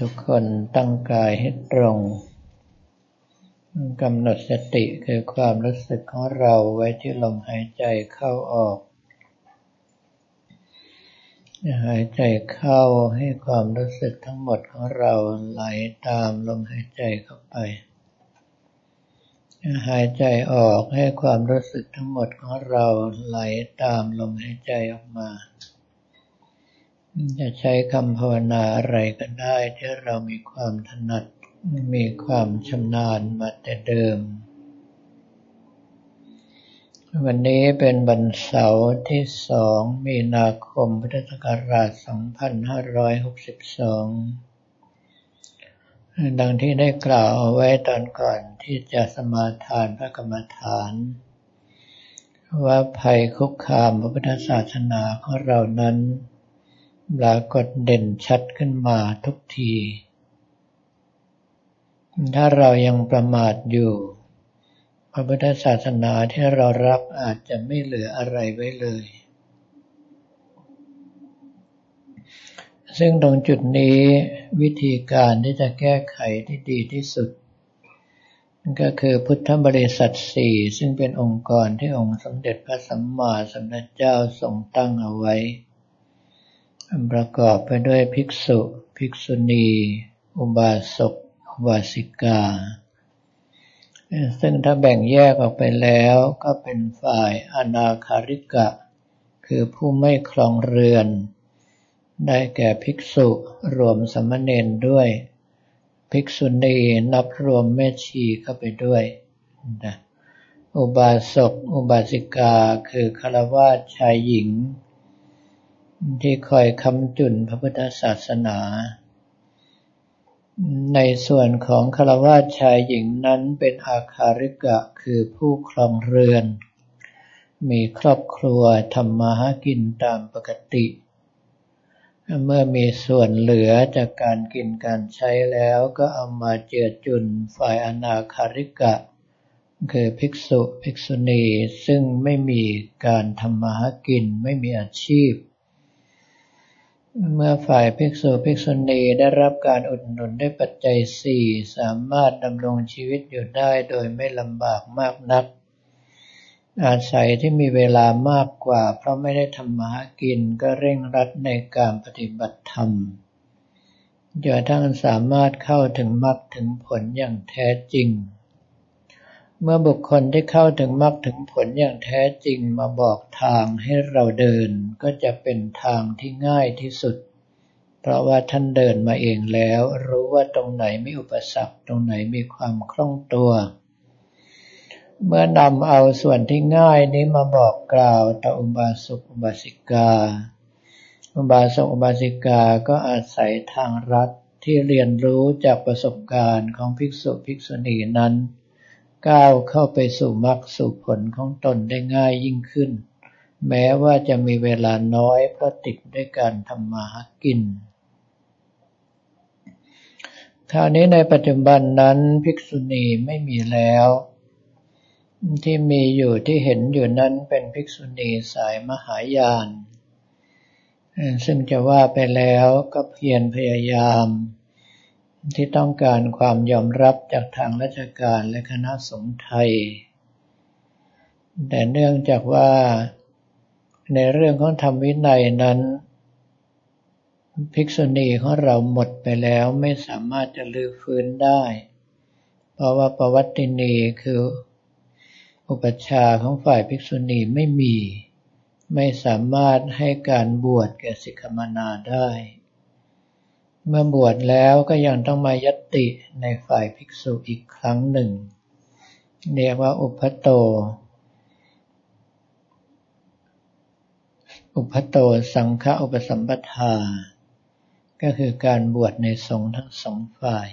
ทุกคนตั้งกายให้ตรงกำหนดสติคือความรู้สึกของเราไว้ที่ลมหายใจเข้าออก หายใจเข้าให้ความรู้สึกทั้งหมดของเราไหลตามลมหายใจเข้าไป หายใจออกให้ความรู้สึกทั้งหมดของเราไหลตามลมหายใจออกมา จะใช้คำภาวนาอะไรก็ได้ที่เรามีความถนัด มีความชำนาญมาแต่เดิม วันนี้เป็นวันเสาร์ที่สองมีนาคมพุทธศักราช 2562 ดังที่ได้กล่าวเอาไว้ตอนก่อนที่จะสมาทานพระกรรมฐาน ว่าภัยคุกคามพระพุทธศาสนาของเรานั้น ปรากฏเด่นชัดขึ้นมาทุกที ถ้าเรายังประมาทอยู่ พระพุทธศาสนาที่เรารักอาจจะไม่เหลืออะไรไว้เลย ซึ่งตรงจุดนี้วิธีการที่จะแก้ไขที่ดีที่สุด ก็คือพุทธบริษัทสี่ซึ่งเป็นองค์กรที่องค์สมเด็จพระสัมมาสัมพุทธเจ้าทรงตั้งเอาไว้ ประกอบไปด้วยภิกษุ ภิกษุณี อุบาสก อุบาสิกา ซึ่งถ้าแบ่งแยกออกไปแล้วก็เป็นฝ่ายอนาคาริกะ คือผู้ไม่คลองเรือน ได้แก่ภิกษุรวมสมณเณรด้วย ภิกษุณีนับรวมแม่ชีเข้าไปด้วยอุบาสก อุบาสิกา คือฆรวาสชายหญิง ที่คอยคำจุนพระพุทธศาสนา ในส่วนของคารวะชายหญิงนั้นเป็นอาคาริกะคือผู้ครองเรือน มีครอบครัวทำมาหากินตามปกติ เมื่อมีส่วนเหลือจากการกินการใช้แล้วก็เอามาเจือจุนฝ่ายอนาคาริกะ คือภิกษุภิกษุณีซึ่งไม่มีการทำมาหากินไม่มีอาชีพ เมื่อฝ่ายภิกษุภิกษุณีได้รับการอุดหนุนด้วยปัจจัยสี่สามารถดำรงชีวิตอยู่ได้โดยไม่ลำบากมากนัก อาศัยที่มีเวลามากกว่า เพราะไม่ได้ทำมาหากินก็เร่งรัดในการปฏิบัติธรรมจนทั้งสามารถเข้าถึงมรรคถึงผลอย่างแท้จริง เมื่อบุคคลได้เข้าถึงมรรคถึงผลอย่างแท้จริงมาบอกทางให้เราเดินก็จะเป็นทางที่ง่ายที่สุด เพราะว่าท่านเดินมาเองแล้ว รู้ว่าตรงไหนมีอุปสรรคตรงไหนมีความคล่องตัว เมื่อนำเอาส่วนที่ง่ายนี้มาบอกกล่าวต่ออุบาสกอุบาสิกา อุบาสกอุบาสิกาก็อาศัยทางรัฐที่เรียนรู้จากประสบการณ์ของภิกษุภิกษุณีนั้น ก้าวเข้าไปสู่มรรคสู่ผลของตนได้ง่ายยิ่งขึ้น แม้ว่าจะมีเวลาน้อยเพราะติดด้วยการทำมาหากินคราวนี้ในปัจจุบันนั้นภิกษุณีไม่มีแล้ว ที่มีอยู่ที่เห็นอยู่นั้นเป็นภิกษุณีสายมหายาน ซึ่งจะว่าไปแล้วก็เพียรพยายาม ที่ต้องการความยอมรับจากทางราชการและคณะสงฆ์ไทย แต่เนื่องจากว่าในเรื่องของธรรมวินัยนั้น ภิกษุณีของเราหมดไปแล้วไม่สามารถจะลื้อฟื้นได้ เพราะว่าประวัตินีคือ อุปชาของฝ่ายภิกษุณีไม่มี ไม่สามารถให้การบวชแก่สิกขมานาได้ เมื่อบวชแล้วก็ยังต้องมายติในฝ่ายภิกษุอีกครั้งหนึ่ง เรียกว่าอุปโต อุปโตสังฆอุปสัมปทา ก็คือการบวชในสงฆ์ทั้งสองฝ่าย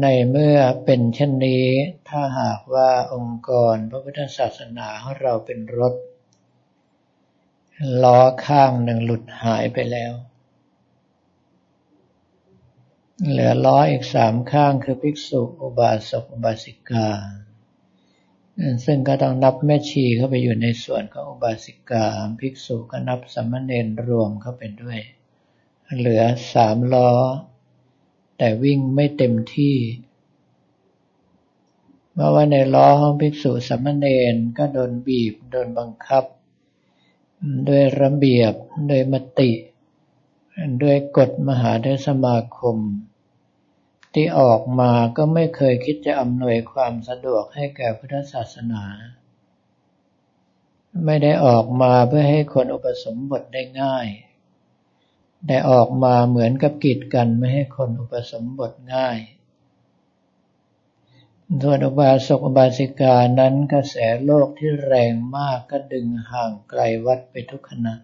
ในเมื่อเป็นเช่นนี้ถ้าหากว่าองค์กรพระพุทธศาสนาของเราเป็นรถล้อข้างหนึ่งหลุดหายไปแล้ว เหลือล้อยอีกสามข้างคือภิกษุอุบาสกอุบาสิกา ซึ่งก็ต้องนับแม่ชีเข้าไปอยู่ในส่วนของอุบาสิกา ภิกษุก็นับสมณเณรรวมเข้าไปด้วย เหลือสามล้อ แต่วิ่งไม่เต็มที่เมื่อว่าในล้อของภิกษุสามเณรก็โดนบีบ โดนบังคับ ด้วยระเบียบด้วยมติ ด้วยกฎมหาเทสมาคม ที่ออกมาก็ไม่เคยคิดจะอำนวยความสะดวกให้แก่พุทธศาสนา ไม่ได้ออกมาเพื่อให้คนอุปสมบทได้ง่าย แต่ออกมาเหมือนกับกีดกันไม่ให้คนอุปสมบทง่ายส่วนอุบาสกอุบาสิกานั้นกระแสโลกที่แรงมากก็ดึงห่างไกลวัดไปทุกขณะ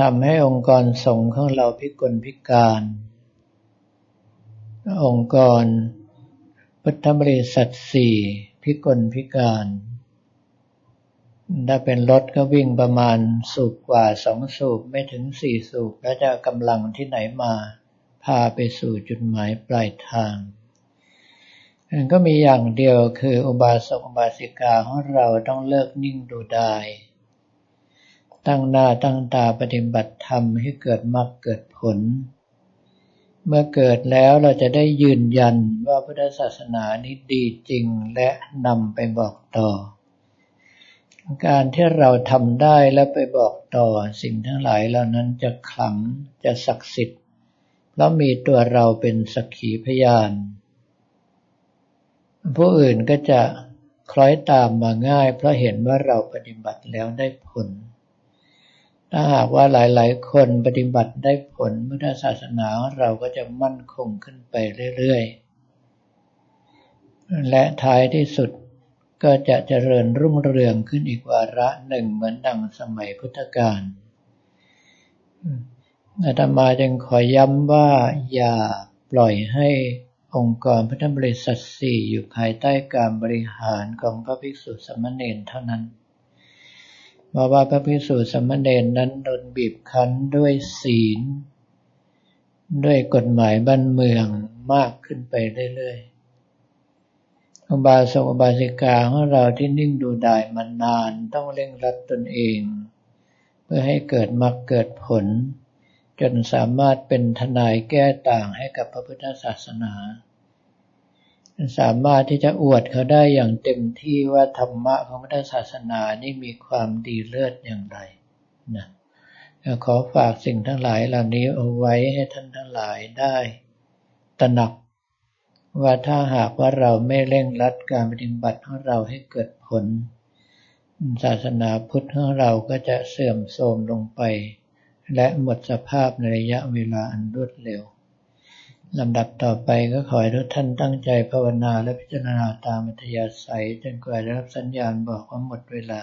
ทำให้องค์กรสงฆ์ของเราพิกลพิการ องค์กรพุทธบริษัทสี่พิกลพิการ ถ้าเป็นรถก็วิ่งประมาณสูบกว่าสองสูบไม่ถึงสี่สูบแล้วจะกำลังที่ไหนมา พาไปสู่จุดหมายปลายทางมันก็มีอย่างเดียวคืออุบาสกอุบาสิกาของเราต้องเลิกนิ่งดูดาย ตั้งหน้าตั้งตาปฏิบัติธรรมให้เกิดมรรคเกิดผล เมื่อเกิดแล้วเราจะได้ยืนยันว่าพุทธศาสนานี้ดีจริงและนำไปบอกต่อ การที่เราทำได้และไปบอกต่อสิ่งทั้งหลายเหล่านั้นจะขลังจะศักดิ์สิทธิ์แล้วมีตัวเราเป็นสักขีพยาน ผู้อื่นก็จะคล้อยตามมาง่ายเพราะเห็นว่าเราปฏิบัติแล้วได้ผล ถ้าหากว่าหลายๆ คนปฏิบัติได้ผลพุทธศาสนาเราก็จะมั่นคงขึ้นไปเรื่อยๆ และท้ายที่สุดก็จะเจริญรุ่งเรืองขึ้นอีกวาระหนึ่งเหมือนดังสมัยพุทธกาลอาตมาจึงขอย้ำว่าอย่าปล่อยให้องค์กรพุทธบริษัทสี่อยู่ภายใต้การบริหารของพระภิกษุสมณเณรเท่านั้น เพราะว่าพระภิกษุสมณเณรนั้นโดนบีบคั้นด้วยศีล ด้วยกฎหมายบ้านเมืองมากขึ้นไปเรื่อยๆอุบาสกอุบาสิกาของเราที่นิ่งดูดายมานานต้องเร่งรัดตนเอง เพื่อให้เกิดมรรคเกิดผล จนสามารถเป็นทนายแก้ต่างให้กับพระพุทธศาสนา สามารถที่จะอวดเขาได้อย่างเต็มที่ว่าธรรมะของพุทธศาสนานี่มีความดีเลิศอย่างไรนะขอฝากสิ่งทั้งหลายเหล่านี้เอาไว้ให้ท่านทั้งหลายได้ตระหนัก ว่าถ้าหากว่าเราไม่เร่งรัดการปฏิบัติของเราให้เกิดผล ศาสนาพุทธของเราก็จะเสื่อมโทรมลงไป และหมดสภาพในระยะเวลาอันรวดเร็ว ลำดับต่อไปก็ขอให้ทุกท่านตั้งใจภาวนาและพิจารณาตามอัธยาศัยจนกว่าจะรับสัญญาณบอกว่าหมดเวลา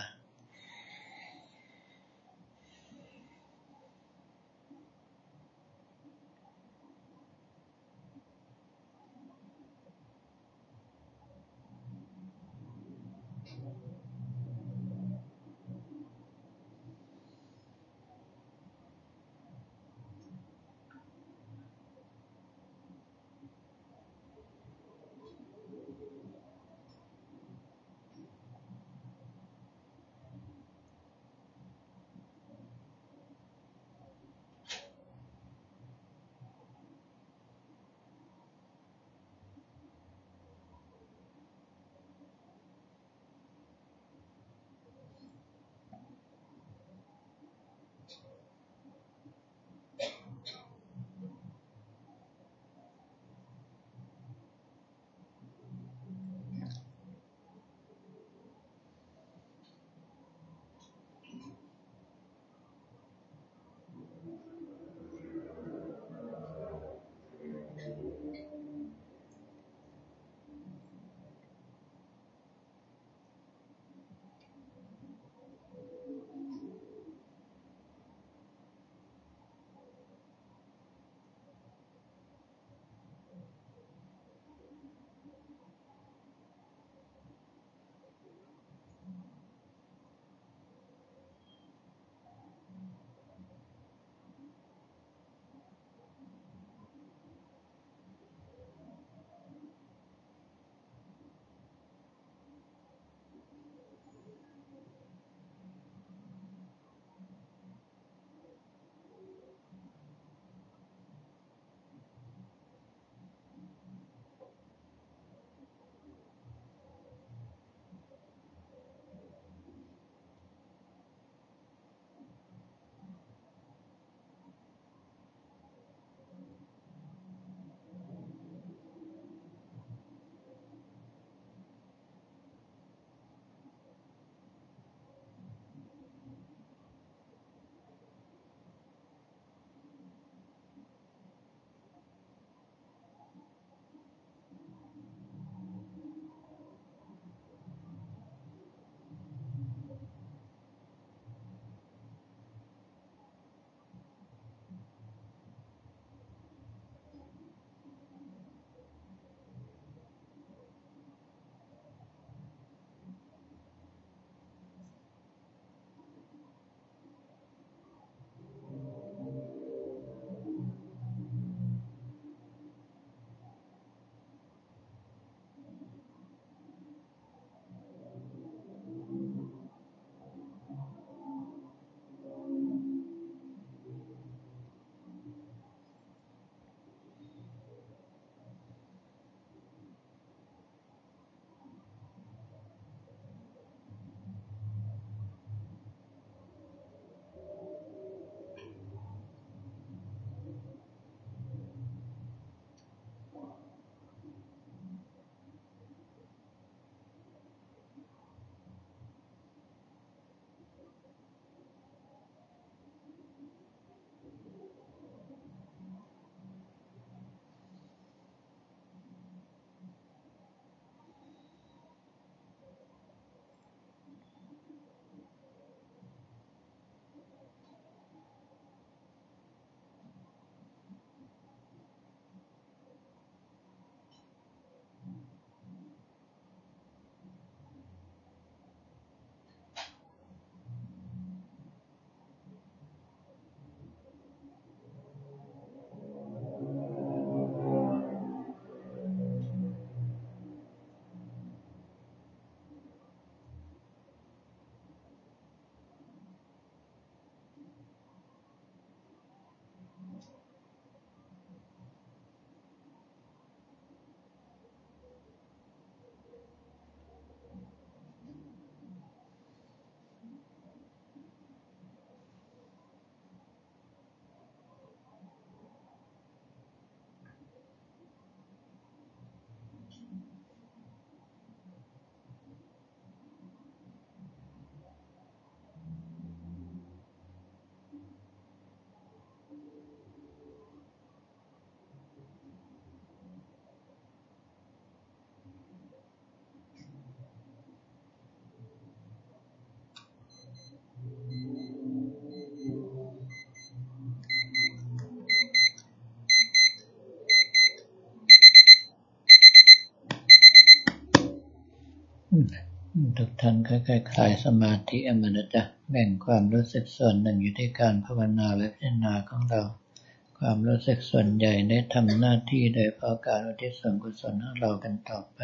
ท่านค่อยๆคลายสมาธิอมันจะแบ่งความรู้สึกส่วนหนึ่งอยู่ที่การภาวนาและพิจารณาของเรา ความรู้สึกส่วนใหญ่ได้ทำหน้าที่โดยเพราะการอุทิศส่วนกุศลให้เรากันต่อไป